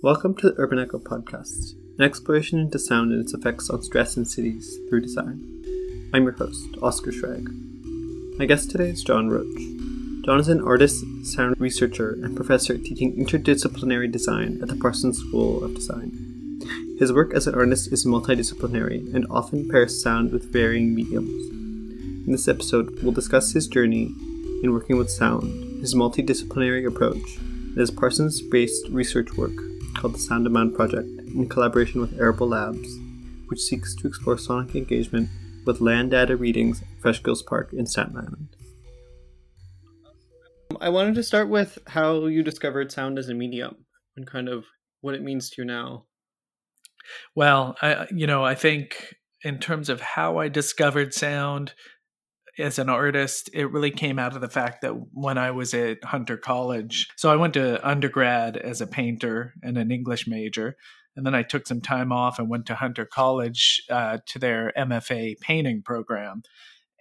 Welcome to the Urban Echo podcast, an exploration into sound and its effects on stress in cities through design. I'm your host, Oscar Schrag. My guest today is John Roach. John is an artist, sound researcher, and professor teaching interdisciplinary design at the Parsons School of Design. His work as an artist is multidisciplinary and often pairs sound with varying mediums. In this episode, we'll discuss his journey in working with sound, his multidisciplinary approach, and his Parsons based research work called the Sound the Mound Project in collaboration with Arable Labs, which seeks to explore sonic engagement with land data readings at Fresh Kills Park in Staten Island. Um, I wanted to start with how you discovered sound as a medium and kind of what it means to you now. Well, I you know, I think in terms of how I discovered sound, as an artist, it really came out of the fact that when I was at Hunter College, so I went to undergrad as a painter and an English major. And then I took some time off and went to Hunter College uh, to their MFA painting program.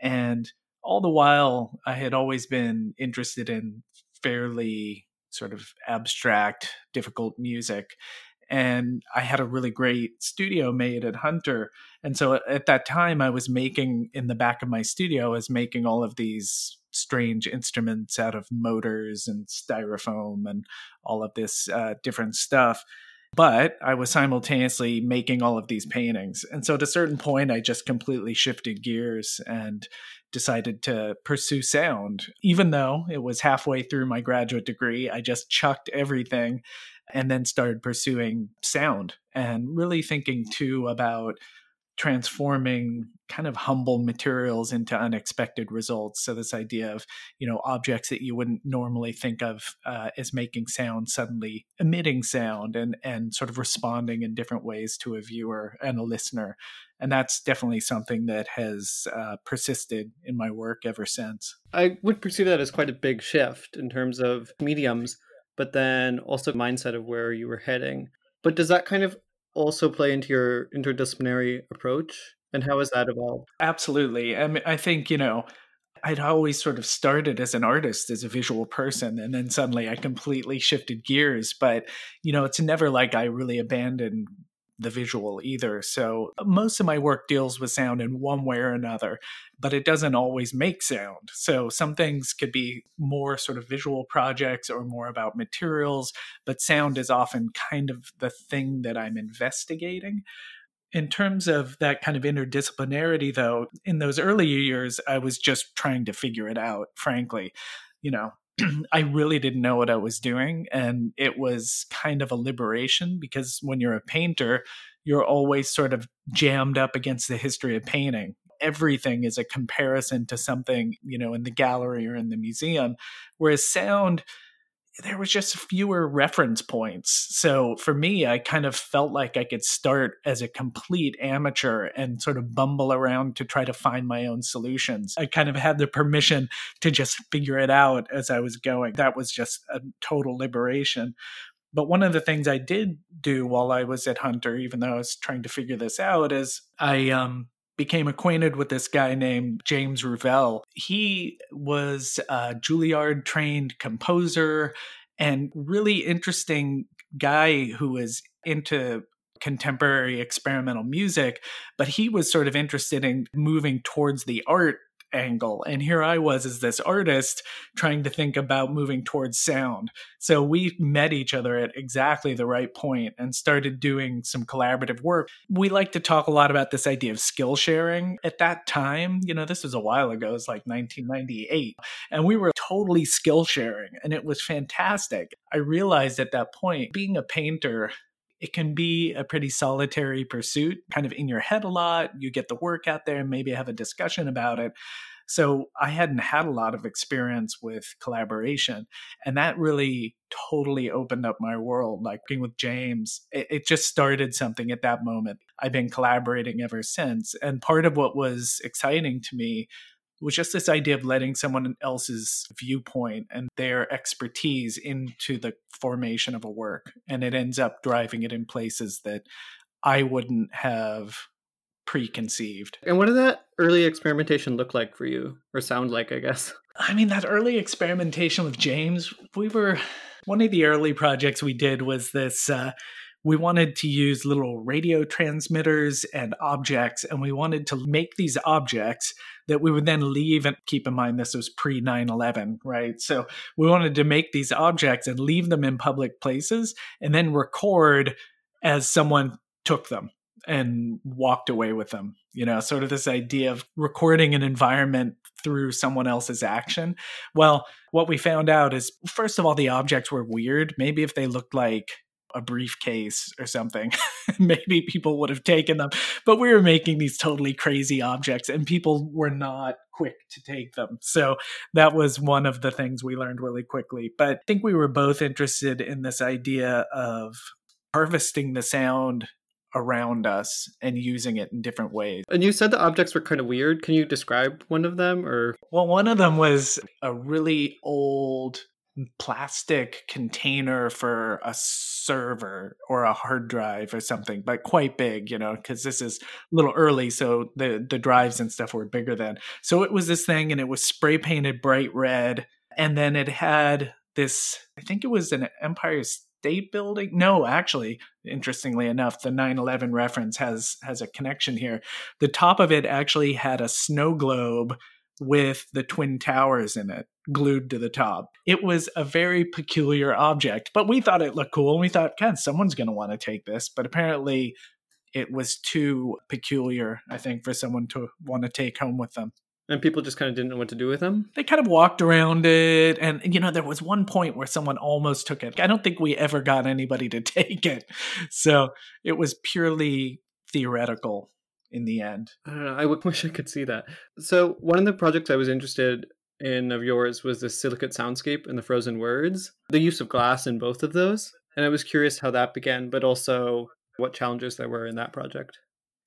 And all the while, I had always been interested in fairly sort of abstract, difficult music and I had a really great studio made at Hunter. And so at that time, I was making in the back of my studio, I was making all of these strange instruments out of motors and styrofoam and all of this uh, different stuff. But I was simultaneously making all of these paintings. And so at a certain point, I just completely shifted gears and decided to pursue sound. Even though it was halfway through my graduate degree, I just chucked everything and then started pursuing sound and really thinking too about transforming kind of humble materials into unexpected results. So this idea of you know objects that you wouldn't normally think of uh, as making sound suddenly emitting sound and and sort of responding in different ways to a viewer and a listener. And that's definitely something that has uh, persisted in my work ever since. I would perceive that as quite a big shift in terms of mediums but then also mindset of where you were heading. But does that kind of also play into your interdisciplinary approach? And how has that evolved? Absolutely. I mean, I think, you know, I'd always sort of started as an artist, as a visual person, and then suddenly I completely shifted gears. But, you know, it's never like I really abandoned the visual either. So most of my work deals with sound in one way or another, but it doesn't always make sound. So some things could be more sort of visual projects or more about materials, but sound is often kind of the thing that I'm investigating. In terms of that kind of interdisciplinarity, though, in those earlier years, I was just trying to figure it out, frankly. You know, I really didn't know what I was doing. And it was kind of a liberation because when you're a painter, you're always sort of jammed up against the history of painting. Everything is a comparison to something, you know, in the gallery or in the museum. Whereas sound, there was just fewer reference points. So for me, I kind of felt like I could start as a complete amateur and sort of bumble around to try to find my own solutions. I kind of had the permission to just figure it out as I was going. That was just a total liberation. But one of the things I did do while I was at Hunter, even though I was trying to figure this out, is I um, became acquainted with this guy named James Rouvel. He was a Juilliard trained composer and really interesting guy who was into contemporary experimental music, but he was sort of interested in moving towards the art angle. And here I was as this artist trying to think about moving towards sound. So we met each other at exactly the right point and started doing some collaborative work. We like to talk a lot about this idea of skill sharing. At that time, you know, this was a while ago, it's like 1998, and we were totally skill sharing and it was fantastic. I realized at that point, being a painter it can be a pretty solitary pursuit, kind of in your head a lot. You get the work out there and maybe have a discussion about it. So I hadn't had a lot of experience with collaboration. And that really totally opened up my world. Like being with James, it, it, just started something at that moment. I've been collaborating ever since. And part of what was exciting to me was just this idea of letting someone else's viewpoint and their expertise into the formation of a work. And it ends up driving it in places that I wouldn't have preconceived. And what did that early experimentation look like for you, or sound like, I guess? I mean, that early experimentation with James, we were One of the early projects we did was this. Uh, we wanted to use little radio transmitters and objects, and we wanted to make these objects that we would then leave. And keep in mind, this was pre 9 11, right? So we wanted to make these objects and leave them in public places and then record as someone took them and walked away with them. You know, sort of this idea of recording an environment through someone else's action. Well, what we found out is first of all, the objects were weird. Maybe if they looked like a briefcase or something, maybe people would have taken them. But we were making these totally crazy objects and people were not quick to take them. So that was one of the things we learned really quickly. But I think we were both interested in this idea of harvesting the sound around us and using it in different ways. And you said the objects were kind of weird. Can you describe one of them or Well, one of them was a really old plastic container for a server or a hard drive or something but quite big you know because this is a little early so the the drives and stuff were bigger then. So it was this thing and it was spray painted bright red and then it had this i think it was an empire state building? No actually interestingly enough the 9-11 reference has has a connection here. The top of it actually had a snow globe with the twin towers in it glued to the top it was a very peculiar object but we thought it looked cool and we thought god someone's going to want to take this but apparently it was too peculiar i think for someone to want to take home with them and people just kind of didn't know what to do with them. They kind of walked around it. And, you know, there was one point where someone almost took it. I don't think we ever got anybody to take it. So it was purely theoretical in the end. I don't know. I wish I could see that. So, one of the projects I was interested in of yours was the Silicate Soundscape and the Frozen Words, the use of glass in both of those. And I was curious how that began, but also what challenges there were in that project.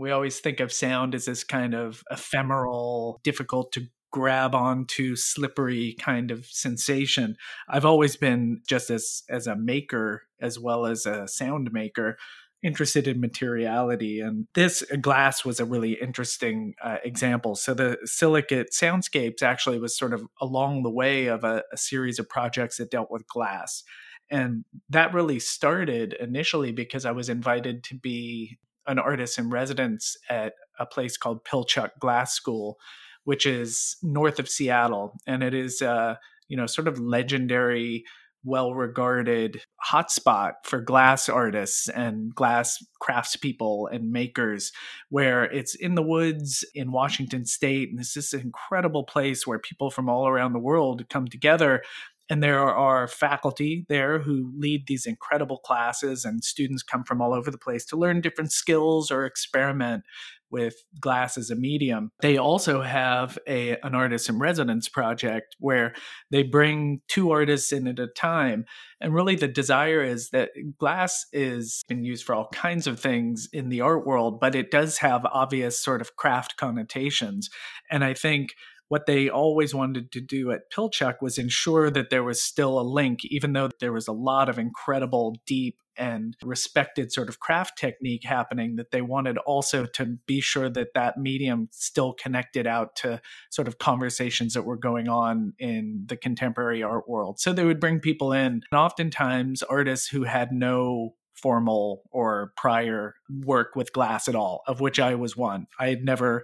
We always think of sound as this kind of ephemeral, difficult to grab onto slippery kind of sensation. I've always been just as as a maker as well as a sound maker interested in materiality and this glass was a really interesting uh, example. So the silicate soundscapes actually was sort of along the way of a, a series of projects that dealt with glass. And that really started initially because i was invited to be an artist in residence at a place called Pilchuck Glass School, which is north of Seattle, and it is uh, you know sort of legendary, well regarded hotspot for glass artists and glass craftspeople and makers, where it's in the woods in Washington State, and it's this incredible place where people from all around the world come together and there are faculty there who lead these incredible classes, and students come from all over the place to learn different skills or experiment with glass as a medium. They also have a an artist in residence project where they bring two artists in at a time. And really the desire is that glass is been used for all kinds of things in the art world, but it does have obvious sort of craft connotations. And I think what they always wanted to do at Pilchuck was ensure that there was still a link, even though there was a lot of incredible, deep, and respected sort of craft technique happening, that they wanted also to be sure that that medium still connected out to sort of conversations that were going on in the contemporary art world. So they would bring people in, and oftentimes artists who had no formal or prior work with glass at all, of which I was one. I had never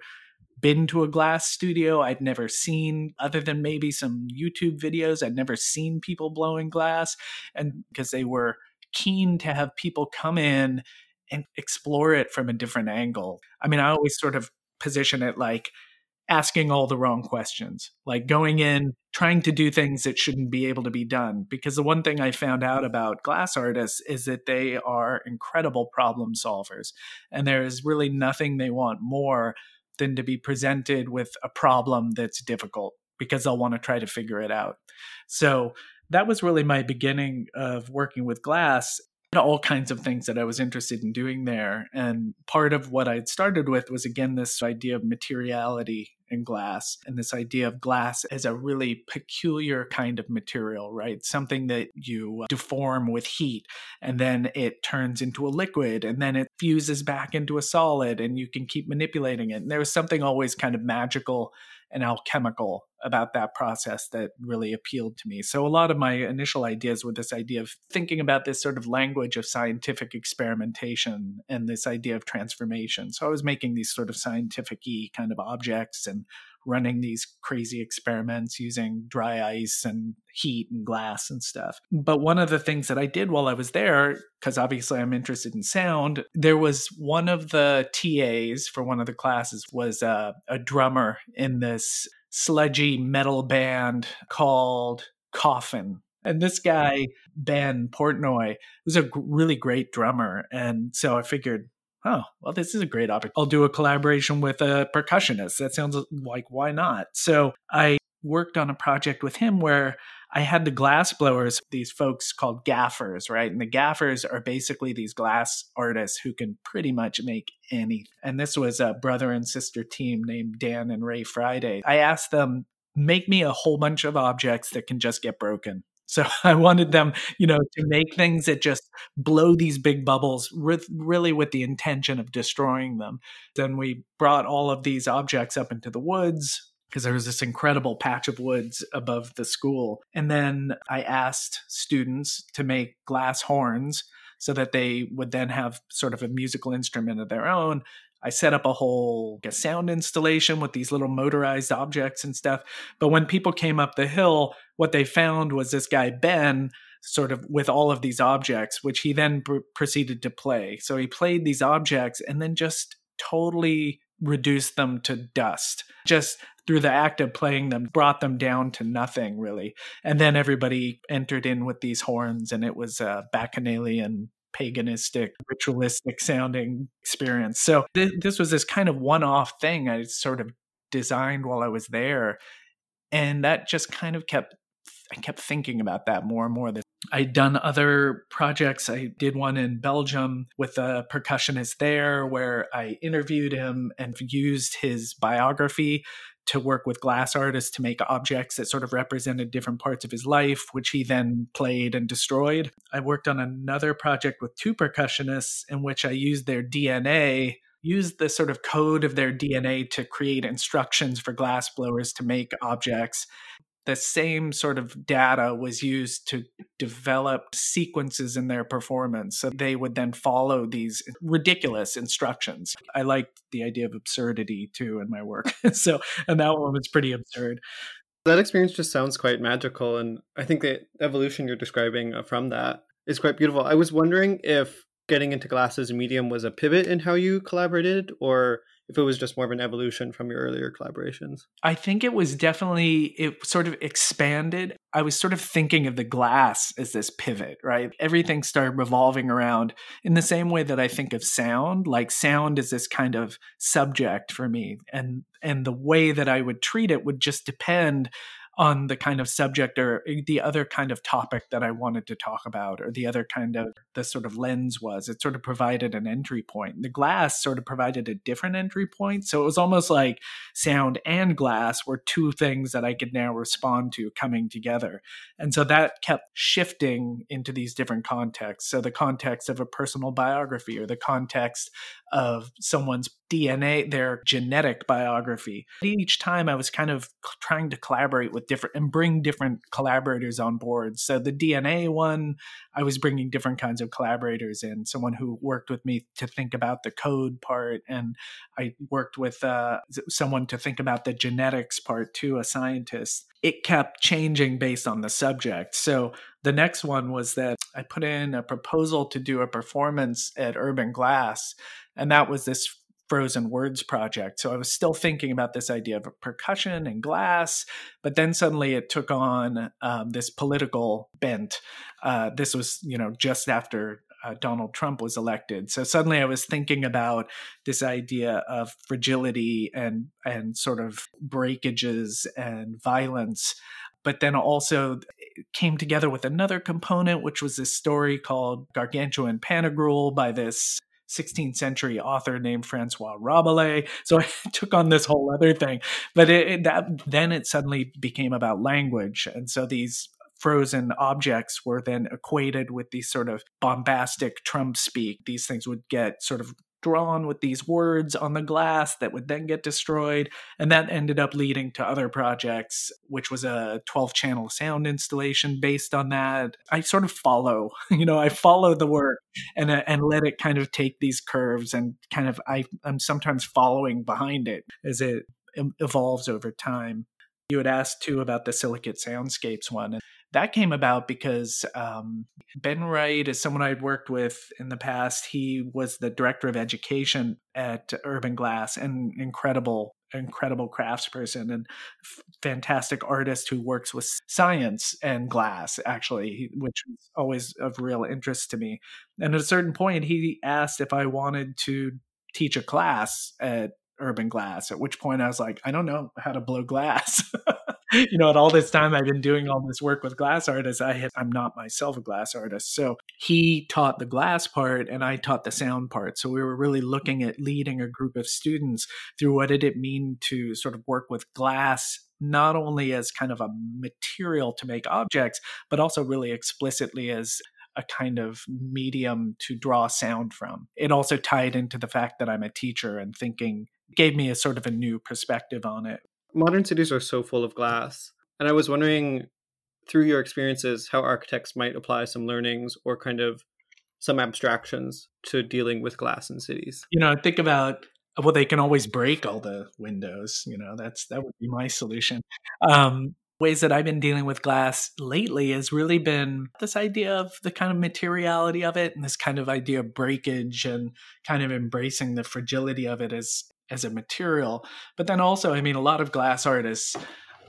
been to a glass studio. I'd never seen, other than maybe some YouTube videos, I'd never seen people blowing glass. And because they were keen to have people come in and explore it from a different angle. I mean, I always sort of position it like asking all the wrong questions, like going in, trying to do things that shouldn't be able to be done. Because the one thing I found out about glass artists is that they are incredible problem solvers. And there is really nothing they want more than to be presented with a problem that's difficult because they'll want to try to figure it out. So that was really my beginning of working with glass all kinds of things that I was interested in doing there. And part of what I'd started with was again this idea of materiality in glass and this idea of glass as a really peculiar kind of material, right? Something that you uh, deform with heat and then it turns into a liquid and then it fuses back into a solid and you can keep manipulating it. And there was something always kind of magical and alchemical about that process that really appealed to me. So a lot of my initial ideas were this idea of thinking about this sort of language of scientific experimentation and this idea of transformation. So I was making these sort of scientific kind of objects and running these crazy experiments using dry ice and heat and glass and stuff. But one of the things that I did while I was there, because obviously I'm interested in sound, there was one of the TAs for one of the classes was a, a drummer in this sludgy metal band called Coffin. And this guy, Ben Portnoy, was a really great drummer. And so I figured, oh, well, this is a great opportunity. I'll do a collaboration with a percussionist. That sounds like why not? So I worked on a project with him where I had the glass blowers, these folks called gaffers, right? And the gaffers are basically these glass artists who can pretty much make anything. And this was a brother and sister team named Dan and Ray Friday. I asked them, make me a whole bunch of objects that can just get broken. So I wanted them, you know, to make things that just blow these big bubbles, with, really with the intention of destroying them. Then we brought all of these objects up into the woods because there was this incredible patch of woods above the school. And then I asked students to make glass horns so that they would then have sort of a musical instrument of their own. I set up a whole a sound installation with these little motorized objects and stuff. But when people came up the hill, what they found was this guy, Ben, sort of with all of these objects, which he then pr- proceeded to play. So he played these objects and then just totally reduced them to dust. Just through the act of playing them, brought them down to nothing really. And then everybody entered in with these horns, and it was a bacchanalian paganistic, ritualistic sounding experience. So th- this was this kind of one off thing I sort of designed while I was there. And that just kind of kept, I kept thinking about that more and more. That I'd done other projects. I did one in Belgium with a percussionist there where I interviewed him and used his biography to work with glass artists to make objects that sort of represented different parts of his life, which he then played and destroyed. I worked on another project with two percussionists in which I used their DNA, used the sort of code of their DNA to create instructions for glass blowers to make objects the same sort of data was used to develop sequences in their performance. So they would then follow these ridiculous instructions. I liked the idea of absurdity too in my work. so, and that one was pretty absurd. That experience just sounds quite magical. And I think the evolution you're describing uh, from that is quite beautiful. I was wondering if getting into glasses medium was a pivot in how you collaborated or if it was just more of an evolution from your earlier collaborations. I think it was definitely it sort of expanded. I was sort of thinking of the glass as this pivot, right? Everything started revolving around in the same way that I think of sound, like sound is this kind of subject for me and and the way that I would treat it would just depend on the kind of subject or eh, the other kind of topic that I wanted to talk about, or the other kind of the sort of lens was. It sort of provided an entry point. The glass sort of provided a different entry point. So it was almost like sound and glass were two things that I could now respond to coming together. And so that kept shifting into these different contexts. So the context of a personal biography or the context of someone's DNA, their genetic biography. Each time I was kind of trying to collaborate with different and bring different collaborators on board. So the DNA one, I was bringing different kinds of collaborators in, someone who worked with me to think about the code part. And I worked with uh, someone to think about the genetics part too, a scientist. It kept changing based on the subject. So the next one was that I put in a proposal to do a performance at Urban Glass. And that was this frozen words project. So I was still thinking about this idea of percussion and glass, but then suddenly it took on um, this political bent. Uh, this was, you know, just after uh, Donald Trump was elected. So suddenly I was thinking about this idea of fragility and and sort of breakages and violence. But then also came together with another component, which was this story called Gargantua and Pantagruel by this 16th century author named Francois Rabelais. So I took on this whole other thing, but it, it, that then it suddenly became about language, and so these frozen objects were then equated with these sort of bombastic Trump speak. These things would get sort of drawn with these words on the glass that would then get destroyed. And that ended up leading to other projects, which was a 12 channel sound installation based on that. I sort of follow, you know, I follow the work and, uh, and let it kind of take these curves and kind of, I, I'm sometimes following behind it as it evolves over time. You had asked too about the Silicate Soundscapes one. That came about because um, Ben Wright is someone I'd worked with in the past. He was the director of education at Urban Glass and incredible, incredible craftsperson and f- fantastic artist who works with science and glass, actually, which was always of real interest to me. And at a certain point, he asked if I wanted to teach a class at urban glass at which point i was like i don't know how to blow glass you know, at all this time I've been doing all this work with glass artists, I have, I'm not myself a glass artist. So he taught the glass part and I taught the sound part. So we were really looking at leading a group of students through what did it mean to sort of work with glass not only as kind of a material to make objects, but also really explicitly as a kind of medium to draw sound from. It also tied into the fact that I'm a teacher and thinking gave me a sort of a new perspective on it modern cities are so full of glass. And I was wondering, through your experiences, how architects might apply some learnings or kind of some abstractions to dealing with glass in cities. You know, think about well, they can always break all the windows. You know, that's that would be my solution. Um, ways that I've been dealing with glass lately has really been this idea of the kind of materiality of it and this kind of idea of breakage and kind of embracing the fragility of it as as a material. But then also, I mean, a lot of glass artists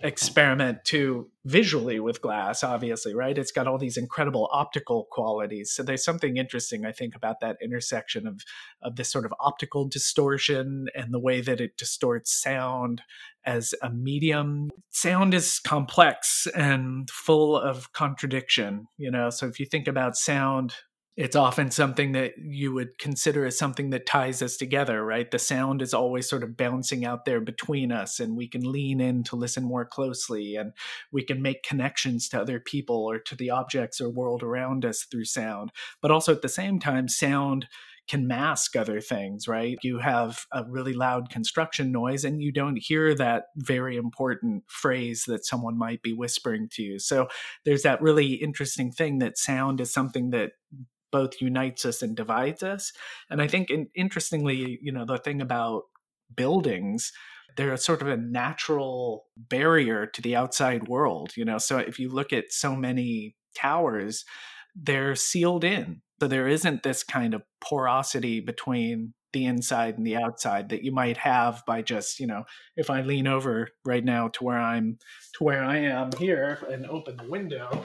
experiment too visually with glass obviously right? It's got all these incredible optical qualities. So there's something interesting i think about that intersection of of this sort of optical distortion and the way that it distorts sound as a medium. Sound is complex and full of contradiction you know? So if you think about sound it's often something that you would consider as something that ties us together, right? The sound is always sort of bouncing out there between us, and we can lean in to listen more closely, and we can make connections to other people or to the objects or world around us through sound. But also at the same time, sound can mask other things, right? You have a really loud construction noise and you don't hear that very important phrase that someone might be whispering to you. So there's that really interesting thing that sound is something that both unites us and divides us. And I think, in, interestingly, you know, the thing about buildings, they're sort of a natural barrier to the outside world. You know, so if you look at so many towers, they're sealed in. So there isn't this kind of porosity between the inside and the outside that you might have by just, you know, if I lean over right now to where I'm to where I am here and open the window,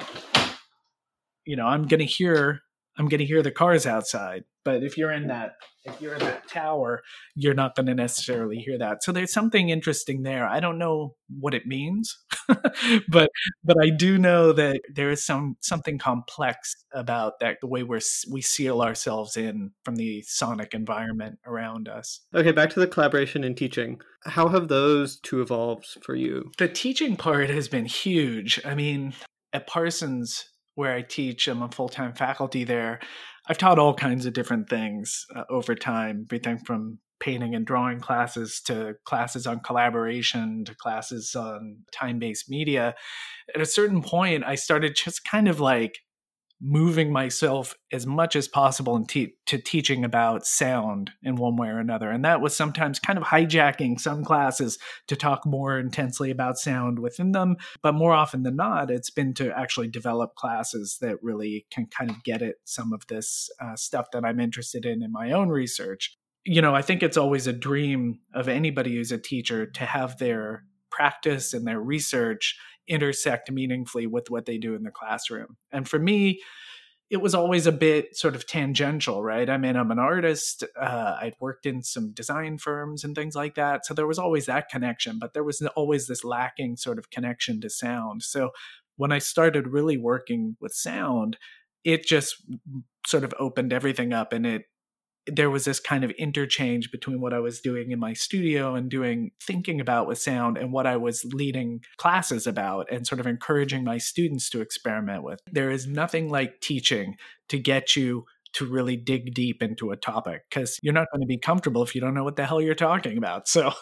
you know, I'm going to hear I'm going to hear the cars outside. But if you're in that if you're in that tower, you're not going to necessarily hear that. So there's something interesting there. I don't know what it means, but but I do know that there is some something complex about that the way we're we seal ourselves in from the sonic environment around us. Okay, back to the collaboration and teaching. How have those two evolved for you? The teaching part has been huge. I mean, at Parsons where I teach, I'm a full time faculty there. I've taught all kinds of different things uh, over time, everything from painting and drawing classes to classes on collaboration to classes on time based media. At a certain point, I started just kind of like moving myself as much as possible into to teaching about sound in one way or another. And that was sometimes kind of hijacking some classes to talk more intensely about sound within them. But more often than not, it's been to actually develop classes that really can kind of get at some of this uh, stuff that I'm interested in in my own research. You know, I think it's always a dream of anybody who's a teacher to have their practice and their research intersect meaningfully with what they do in the classroom. And for me, it was always a bit sort of tangential, right? I mean, I'm an artist. Uh, I'd worked in some design firms and things like that. So there was always that connection, but there was always this lacking sort of connection to sound. So when I started really working with sound, it just sort of opened everything up and it there was this kind of interchange between what I was doing in my studio and doing thinking about with sound and what I was leading classes about and sort of encouraging my students to experiment with. There is nothing like teaching to get you to really dig deep into a topic because you're not going to be comfortable if you don't know what the hell you're talking about. So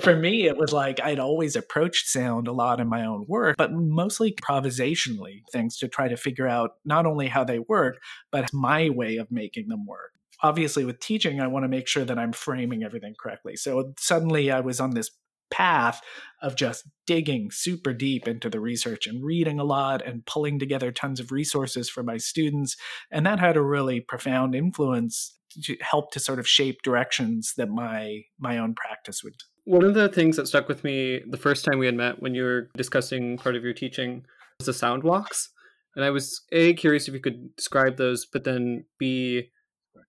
for me, it was like I'd always approached sound a lot in my own work, but mostly improvisationally things to try to figure out not only how they work, but my way of making them work obviously with teaching i want to make sure that i'm framing everything correctly so suddenly i was on this path of just digging super deep into the research and reading a lot and pulling together tons of resources for my students. And that had a really profound influence to help to sort of shape directions that my my own practice would. One of the things that stuck with me the first time we had met when you were discussing part of your teaching was the sound walks. And I was A curious if you could describe those, but then B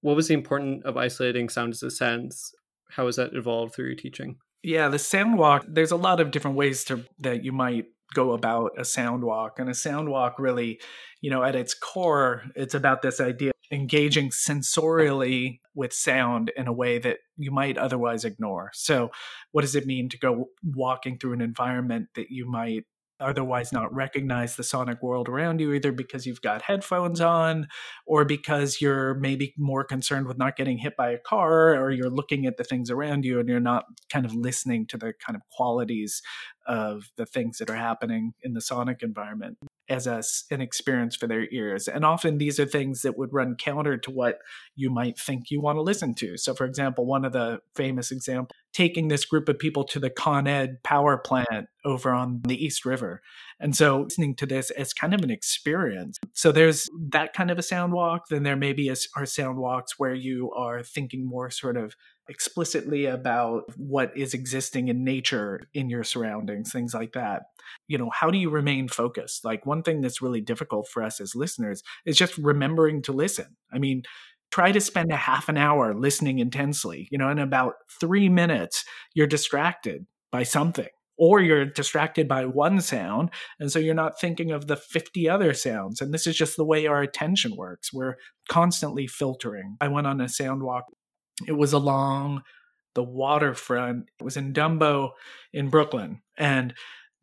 what was the importance of isolating sound as a sense? How has that evolved through your teaching? Yeah, the sound walk, there's a lot of different ways to that you might go about a sound walk. And a sound walk really, you know, at its core, it's about this idea engaging sensorially with sound in a way that you might otherwise ignore. So, what does it mean to go walking through an environment that you might otherwise not recognize the sonic world around you, either because you've got headphones on or because you're maybe more concerned with not getting hit by a car or you're looking at the things around you and you're not kind of listening to the kind of qualities of the things that are happening in the sonic environment as a, an experience for their ears. And often these are things that would run counter to what you might think you want to listen to. So, for example, one of the famous examples, taking this group of people to the Con Ed power plant over on the East River. And so listening to this as kind of an experience. So there's that kind of a sound walk. Then there maybe are sound walks where you are thinking more sort of explicitly about what is existing in nature in your surroundings, things like that. You know, how do you remain focused? Like one thing that's really difficult for us as listeners is just remembering to listen. I mean, try to spend a half an hour listening intensely. You know, in about three minutes, you're distracted by something or you're distracted by one sound and so you're not thinking of the 50 other sounds and this is just the way our attention works we're constantly filtering i went on a sound walk it was along the waterfront. It was in Dumbo in Brooklyn. And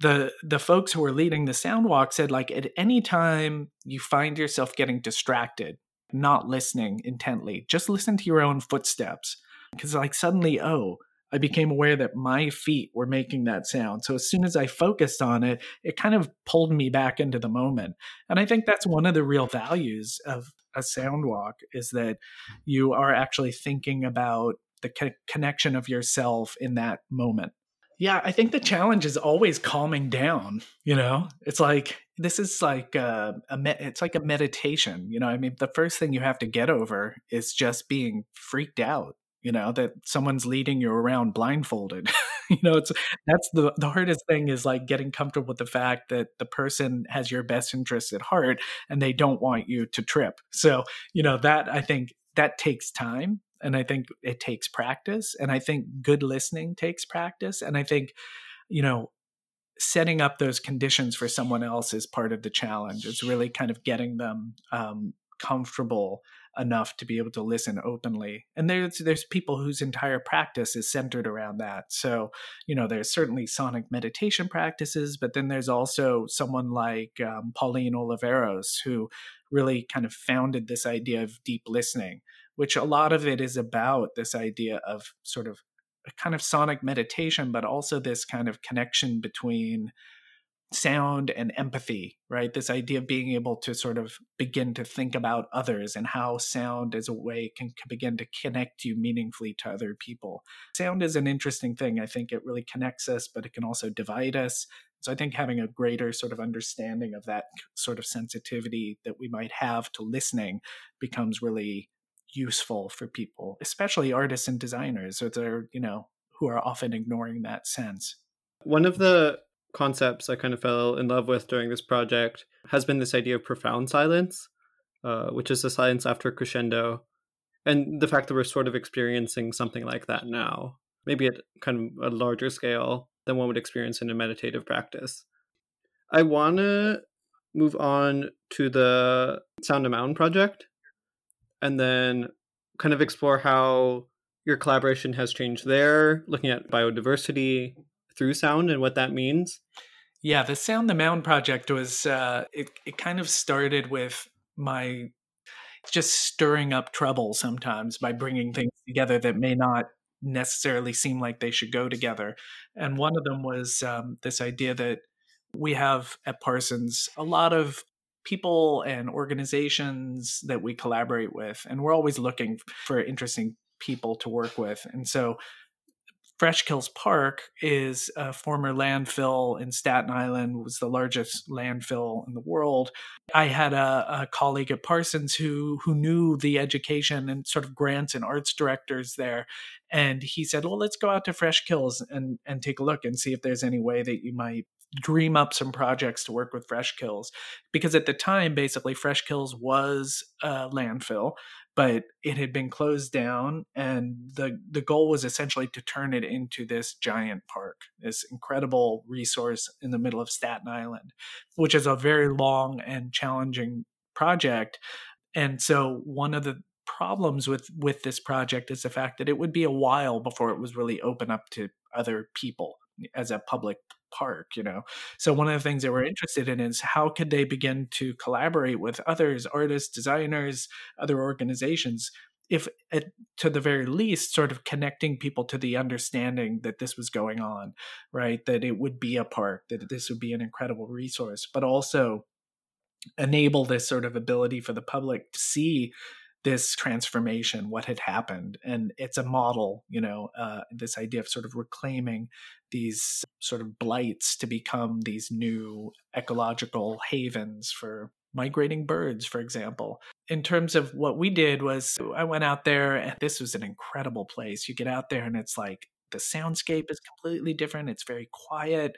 the the folks who were leading the sound walk said like at any time you find yourself getting distracted, not listening intently, just listen to your own footsteps. Because like suddenly, oh, I became aware that my feet were making that sound. So as soon as I focused on it, it kind of pulled me back into the moment. And I think that's one of the real values of a sound walk is that you are actually thinking about the co- connection of yourself in that moment. Yeah, I think the challenge is always calming down. You know, it's like this is like a, a me- it's like a meditation. You know, I mean, the first thing you have to get over is just being freaked out you know that someone's leading you around blindfolded. You know it's that's the the hardest thing is like getting comfortable with the fact that the person has your best interests at heart and they don't want you to trip. So you know that i think that takes time and i think it takes practice and i think good listening takes practice and i think you know setting up those conditions for someone else is part of the challenge. It's really kind of getting them um, comfortable enough to be able to listen openly. And there's there's people whose entire practice is centered around that. So, you know, there's certainly sonic meditation practices, but then there's also someone like um, Pauline Oliveros who really kind of founded this idea of deep listening, which a lot of it is about this idea of sort of a kind of sonic meditation, but also this kind of connection between sound and empathy, right? This idea of being able to sort of begin to think about others and how sound as a way can, can, begin to connect you meaningfully to other people. Sound is an interesting thing. I think it really connects us, but it can also divide us. So I think having a greater sort of understanding of that sort of sensitivity that we might have to listening becomes really useful for people, especially artists and designers, so they're, uh, you know, who are often ignoring that sense. One of the concepts I kind of fell in love with during this project has been this idea of profound silence, uh, which is the silence after crescendo, and the fact that we're sort of experiencing something like that now, maybe at kind of a larger scale than one would experience in a meditative practice. I want to move on to the Sound the Mound project and then kind of explore how your collaboration has changed there, looking at biodiversity through sound and what that means? Yeah, the Sound the Mound project was uh, it. It kind of started with my. just stirring up trouble sometimes by bringing things together that may not necessarily seem like they should go together. And one of them was um, this idea that we have at Parsons a lot of people and organizations that we collaborate with, and we're always looking for interesting people to work with. And so Fresh Kills Park is a former landfill in Staten Island, was the largest landfill in the world. I had a, a, colleague at Parsons who who knew the education and sort of grants and arts directors there, and he said, "Well, let's go out to Fresh Kills and and take a look and see if there's any way that you might dream up some projects to work with Fresh Kills because at the time, basically, Fresh Kills was a landfill, but it had been closed down, and the the goal was essentially to turn it into this giant park, this incredible resource in the middle of Staten Island, which is a very long and challenging project. And so, one of the problems with with this project is the fact that it would be a while before it was really open up to other people as a public park you know? So one of the things that we're mm-hmm. interested in is how could they begin to collaborate with others artists designers other organizations if at, to the very least sort of connecting people to the understanding that this was going on right? That it would be a park that this would be an incredible resource but also enable this sort of ability for the public to see this transformation, what had happened. And it's a model, you know, uh, this idea of sort of reclaiming these sort of blights to become these new ecological havens for migrating birds, for example. In terms of what we did was I went out there and this was an incredible place. You get out there and it's like the soundscape is completely different. It's very quiet.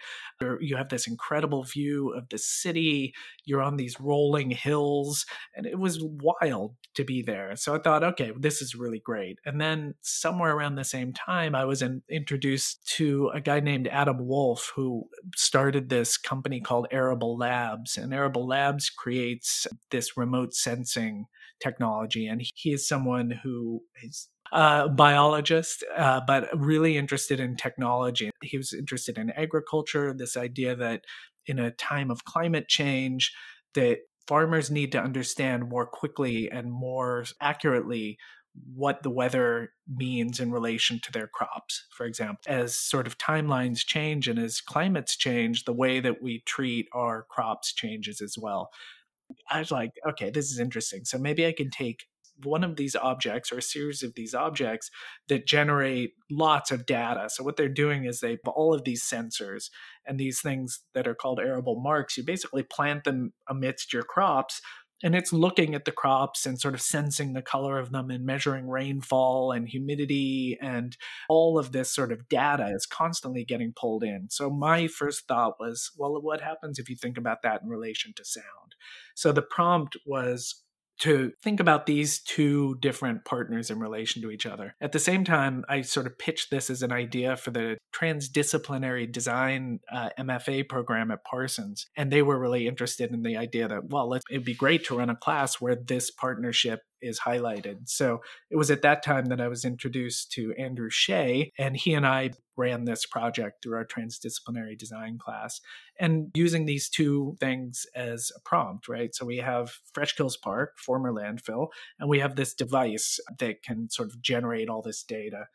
You have this incredible view of the city. You're on these rolling hills, and it was wild to be there. So I thought, okay, this is really great. And then somewhere around the same time, I was in, introduced to a guy named Adam Wolf who started this company called Arable Labs. And Arable Labs creates this remote sensing technology. And he is someone who is a biologist, uh, but really interested in technology. He was interested in agriculture, this idea that in a time of climate change, that farmers need to understand more quickly and more accurately what the weather means in relation to their crops, for example. As sort of timelines change and as climates change, the way that we treat our crops changes as well. I was like, okay, this is interesting. So maybe I can take one of these objects or a series of these objects that generate lots of data. So what they're doing is they all of these sensors and these things that are called arable marks, you basically plant them amidst your crops and it's looking at the crops and sort of sensing the color of them and measuring rainfall and humidity and all of this sort of data is constantly getting pulled in. So my first thought was, well, what happens if you think about that in relation to sound? So the prompt was to think about these two different partners in relation to each other. At the same time, I sort of pitched this as an idea for the transdisciplinary design uh, MFA program at Parsons. And they were really interested in the idea that, well, it'd be great to run a class where this partnership is highlighted. So it was at that time that I was introduced to Andrew Shea, and he and I ran this project through our transdisciplinary design class and using these two things as a prompt, right? So we have Fresh Kills Park, former landfill, and we have this device that can sort of generate all this data.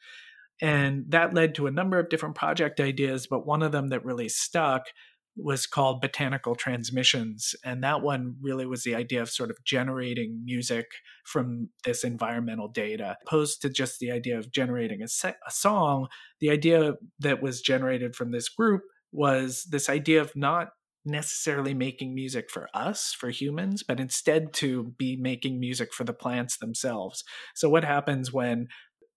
And that led to a number of different project ideas, but one of them that really stuck was called Botanical Transmissions. And that one really was the idea of sort of generating music from this environmental data, opposed to just the idea of generating a, se- a song. The idea that was generated from this group was this idea of not necessarily making music for us, for humans, but instead to be making music for the plants themselves. So, what happens when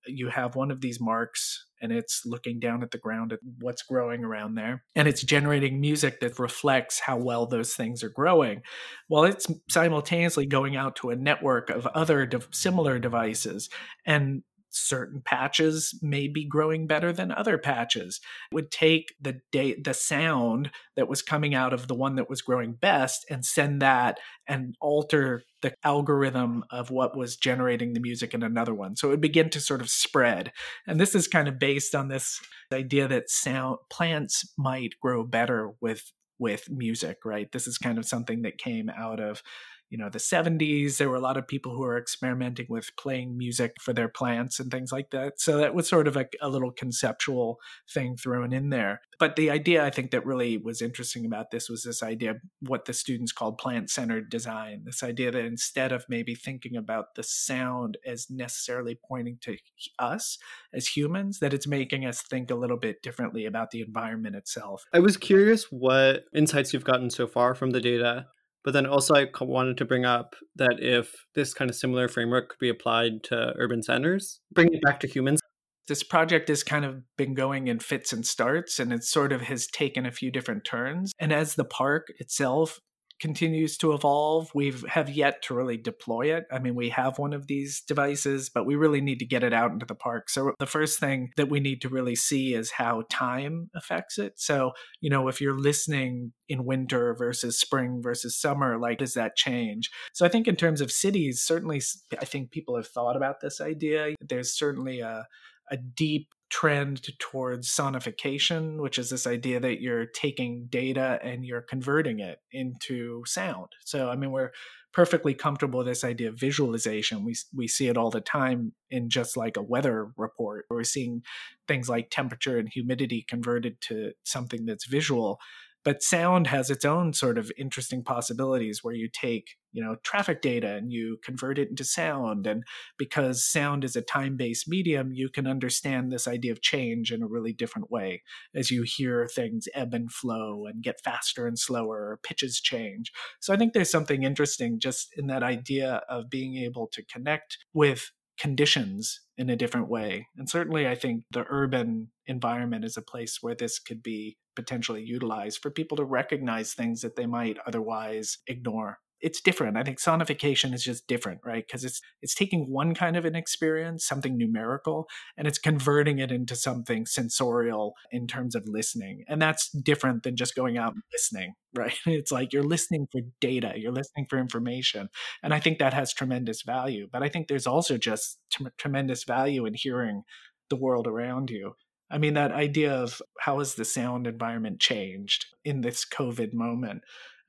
you have one of these marks and it's looking down at the ground at what's growing around there. And it's generating music that reflects how well those things are growing while it's simultaneously going out to a network of other de- similar devices. And certain patches may be growing better than other patches. It would take the da- the sound that was coming out of the one that was growing best and send that and alter the algorithm of what was generating the music in another one. So it would begin to sort of spread. And this is kind of based on this idea that sound plants might grow better with with music, right? This is kind of something that came out of you know the 70s there were a lot of people who were experimenting with playing music for their plants and things like that. So that was sort of a, a little conceptual thing thrown in there. But the idea i think that really was interesting about this was this idea what the students called plant-centered design this idea that instead of maybe thinking about the sound as necessarily pointing to us as humans that it's making us think a little bit differently about the environment itself. I was curious what insights you've gotten so far from the data but then also, I wanted to bring up that if this kind of similar framework could be applied to urban centers, bring it back to humans. This project has kind of been going in fits and starts, and it sort of has taken a few different turns. And as the park itself continues to evolve. We have yet to really deploy it. I mean, we have one of these devices, but we really need to get it out into the park. So, the first thing that we need to really see is how time affects it. So, you know, if you're listening in winter versus spring versus summer, like, does that change? So, I think in terms of cities, certainly, I think people have thought about this idea. There's certainly a a deep trend towards sonification, which is this idea that you're taking data and you're converting it into sound. So, I mean, we're perfectly comfortable with this idea of visualization. We we see it all the time in just like a weather report. We're seeing things like temperature and humidity converted to something that's visual. But sound has its own sort of interesting possibilities where you take, you know, traffic data and you convert it into sound. And because sound is a time based medium, you can understand this idea of change in a really different way as you hear things ebb and flow and get faster and slower, pitches change. So I think there's something interesting just in that idea of being able to connect with conditions in a different way. And certainly, I think the urban environment is a place where this could be potentially utilized for people to recognize things that they might otherwise ignore it's different. I think sonification is just different, right? Because it's it's taking one kind of an experience, something numerical, and it's converting it into something sensorial in terms of listening. And that's different than just going out and listening, right? It's like you're listening for data, you're listening for information. And I think that has tremendous value. But I think there's also just t- tremendous value in hearing the world around you. I mean, that idea of how has the sound environment changed in this COVID moment?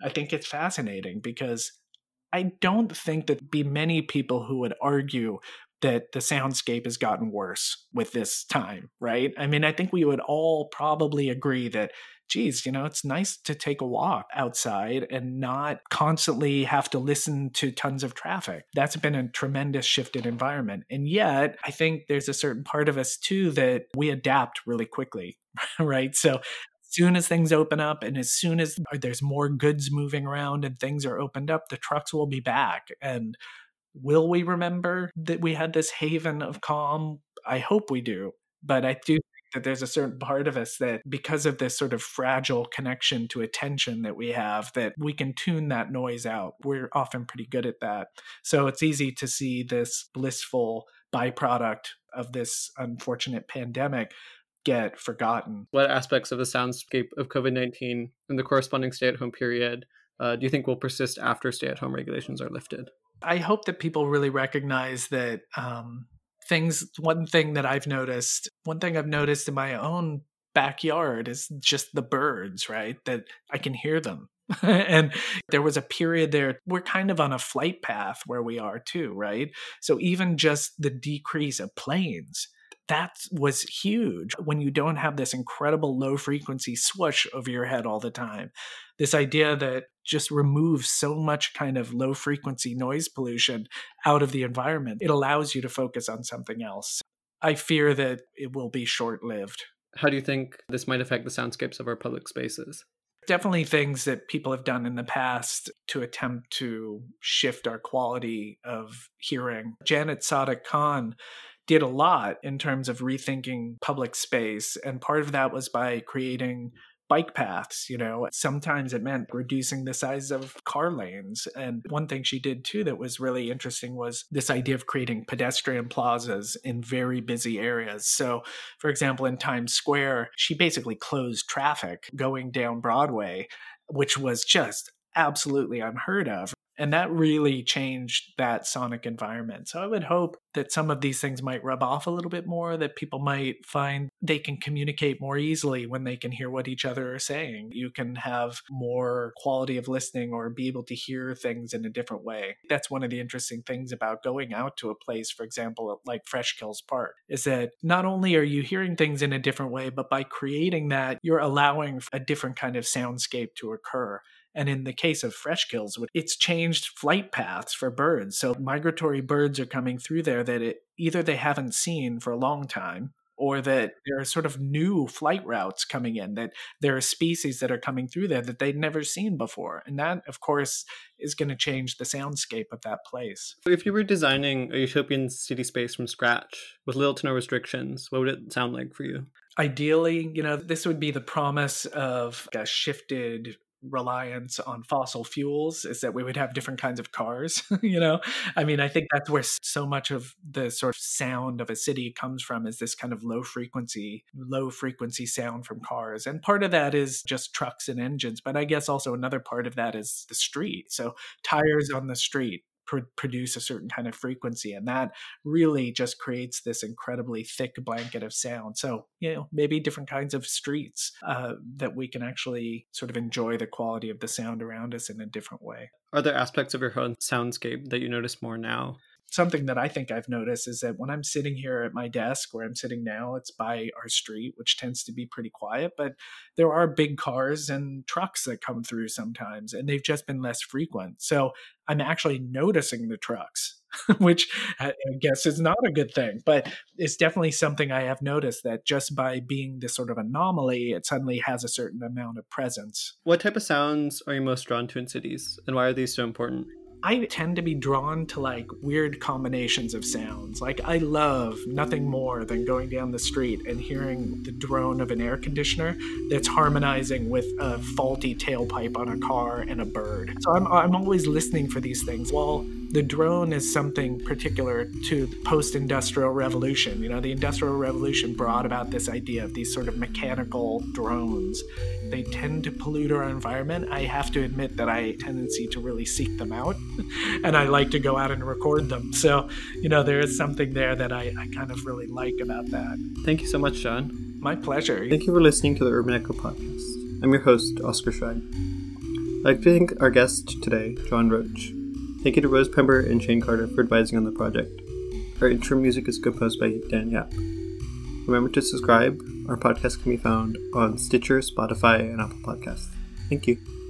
I think it's fascinating because I don't think that be many people who would argue that the soundscape has gotten worse with this time, right? I mean, I think we would all probably agree that, geez, you know, it's nice to take a walk outside and not constantly have to listen to tons of traffic. That's been a tremendous shifted environment. And yet, I think there's a certain part of us too that we adapt really quickly, right? So as soon as things open up and as soon as there's more goods moving around and things are opened up, the trucks will be back. And will we remember that we had this haven of calm? I hope we do. But I do that there's a certain part of us that, because of this sort of fragile connection to attention that we have, that we can tune that noise out. We're often pretty good at that. So it's easy to see this blissful byproduct of this unfortunate pandemic get forgotten. What aspects of the soundscape of COVID 19 and the corresponding stay at home period uh, do you think will persist after stay at home regulations are lifted? I hope that people really recognize that um, things, one thing that I've noticed, one thing I've noticed in my own backyard is just the birds, right? That I can hear them. and there was a period there, we're kind of on a flight path where we are too, right? So even just the decrease of planes that was huge when you don't have this incredible low frequency swoosh over your head all the time. This idea that just removes so much kind of low frequency noise pollution out of the environment, it allows you to focus on something else. I fear that it will be short lived. How do you think this might affect the soundscapes of our public spaces? Definitely things that people have done in the past to attempt to shift our quality of hearing. Janette Sadik Khan did a lot in terms of rethinking public space. And part of that was by creating bike paths you know sometimes it meant reducing the size of car lanes and one thing she did too that was really interesting was this idea of creating pedestrian plazas in very busy areas so for example in times square she basically closed traffic going down broadway which was just absolutely unheard of And that really changed that sonic environment. So I would hope that some of these things might rub off a little bit more, that people might find they can communicate more easily when they can hear what each other are saying. You can have more quality of listening or be able to hear things in a different way. That's one of the interesting things about going out to a place, for example, like Fresh Kills Park, is that not only are you hearing things in a different way, but by creating that, you're allowing a different kind of soundscape to occur. And in the case of fresh kills, it's changed flight paths for birds. So migratory birds are coming through there that it, either they haven't seen for a long time or that there are sort of new flight routes coming in, that there are species that are coming through there that they'd never seen before. And that, of course, is going to change the soundscape of that place. If you were designing a utopian city space from scratch with little to no restrictions, what would it sound like for you? Ideally, you know, this would be the promise of a shifted reliance on fossil fuels is that we would have different kinds of cars you know? I mean i think that's where so much of the sort of sound of a city comes from is this kind of low frequency low frequency sound from cars. And part of that is just trucks and engines but i guess also another part of that is the street. So tires on the street pr- produce a certain kind of frequency and that really just creates this incredibly thick blanket of sound. So you know maybe different kinds of streets uh, that we can actually sort of enjoy the quality of the sound around us in a different way. Are there aspects of your own soundscape that you notice more now something that I think I've noticed is that when I'm sitting here at my desk where I'm sitting now, it's by our street, which tends to be pretty quiet, but there are big cars and trucks that come through sometimes, and they've just been less frequent. So I'm actually noticing the trucks, which I guess is not a good thing, but it's definitely something I have noticed that just by being this sort of anomaly, it suddenly has a certain amount of presence. What type of sounds are you most drawn to in cities, and why are these so important? I tend to be drawn to like weird combinations of sounds. Like I love nothing more than going down the street and hearing the drone of an air conditioner that's harmonizing with a faulty tailpipe on a car and a bird. So I'm I'm always listening for these things. Well, the drone is something particular to the post-industrial revolution. You know, the industrial revolution brought about this idea of these sort of mechanical drones. They tend to pollute our environment. I have to admit that I tendency to really seek them out and I like to go out and record them. So, you know, there is something there that I, I kind of really like about that. Thank you so much, John. My pleasure. Thank you for listening to the Urban Echo podcast. I'm your host, Oscar Schrag. I'd like to thank our guest today, John Roach. Thank you to Rose Pember and Shane Carter for advising on the project. Our intro music is composed by Dan Yap. Remember to subscribe. Our podcast can be found on Stitcher, Spotify, and Apple Podcasts. Thank you.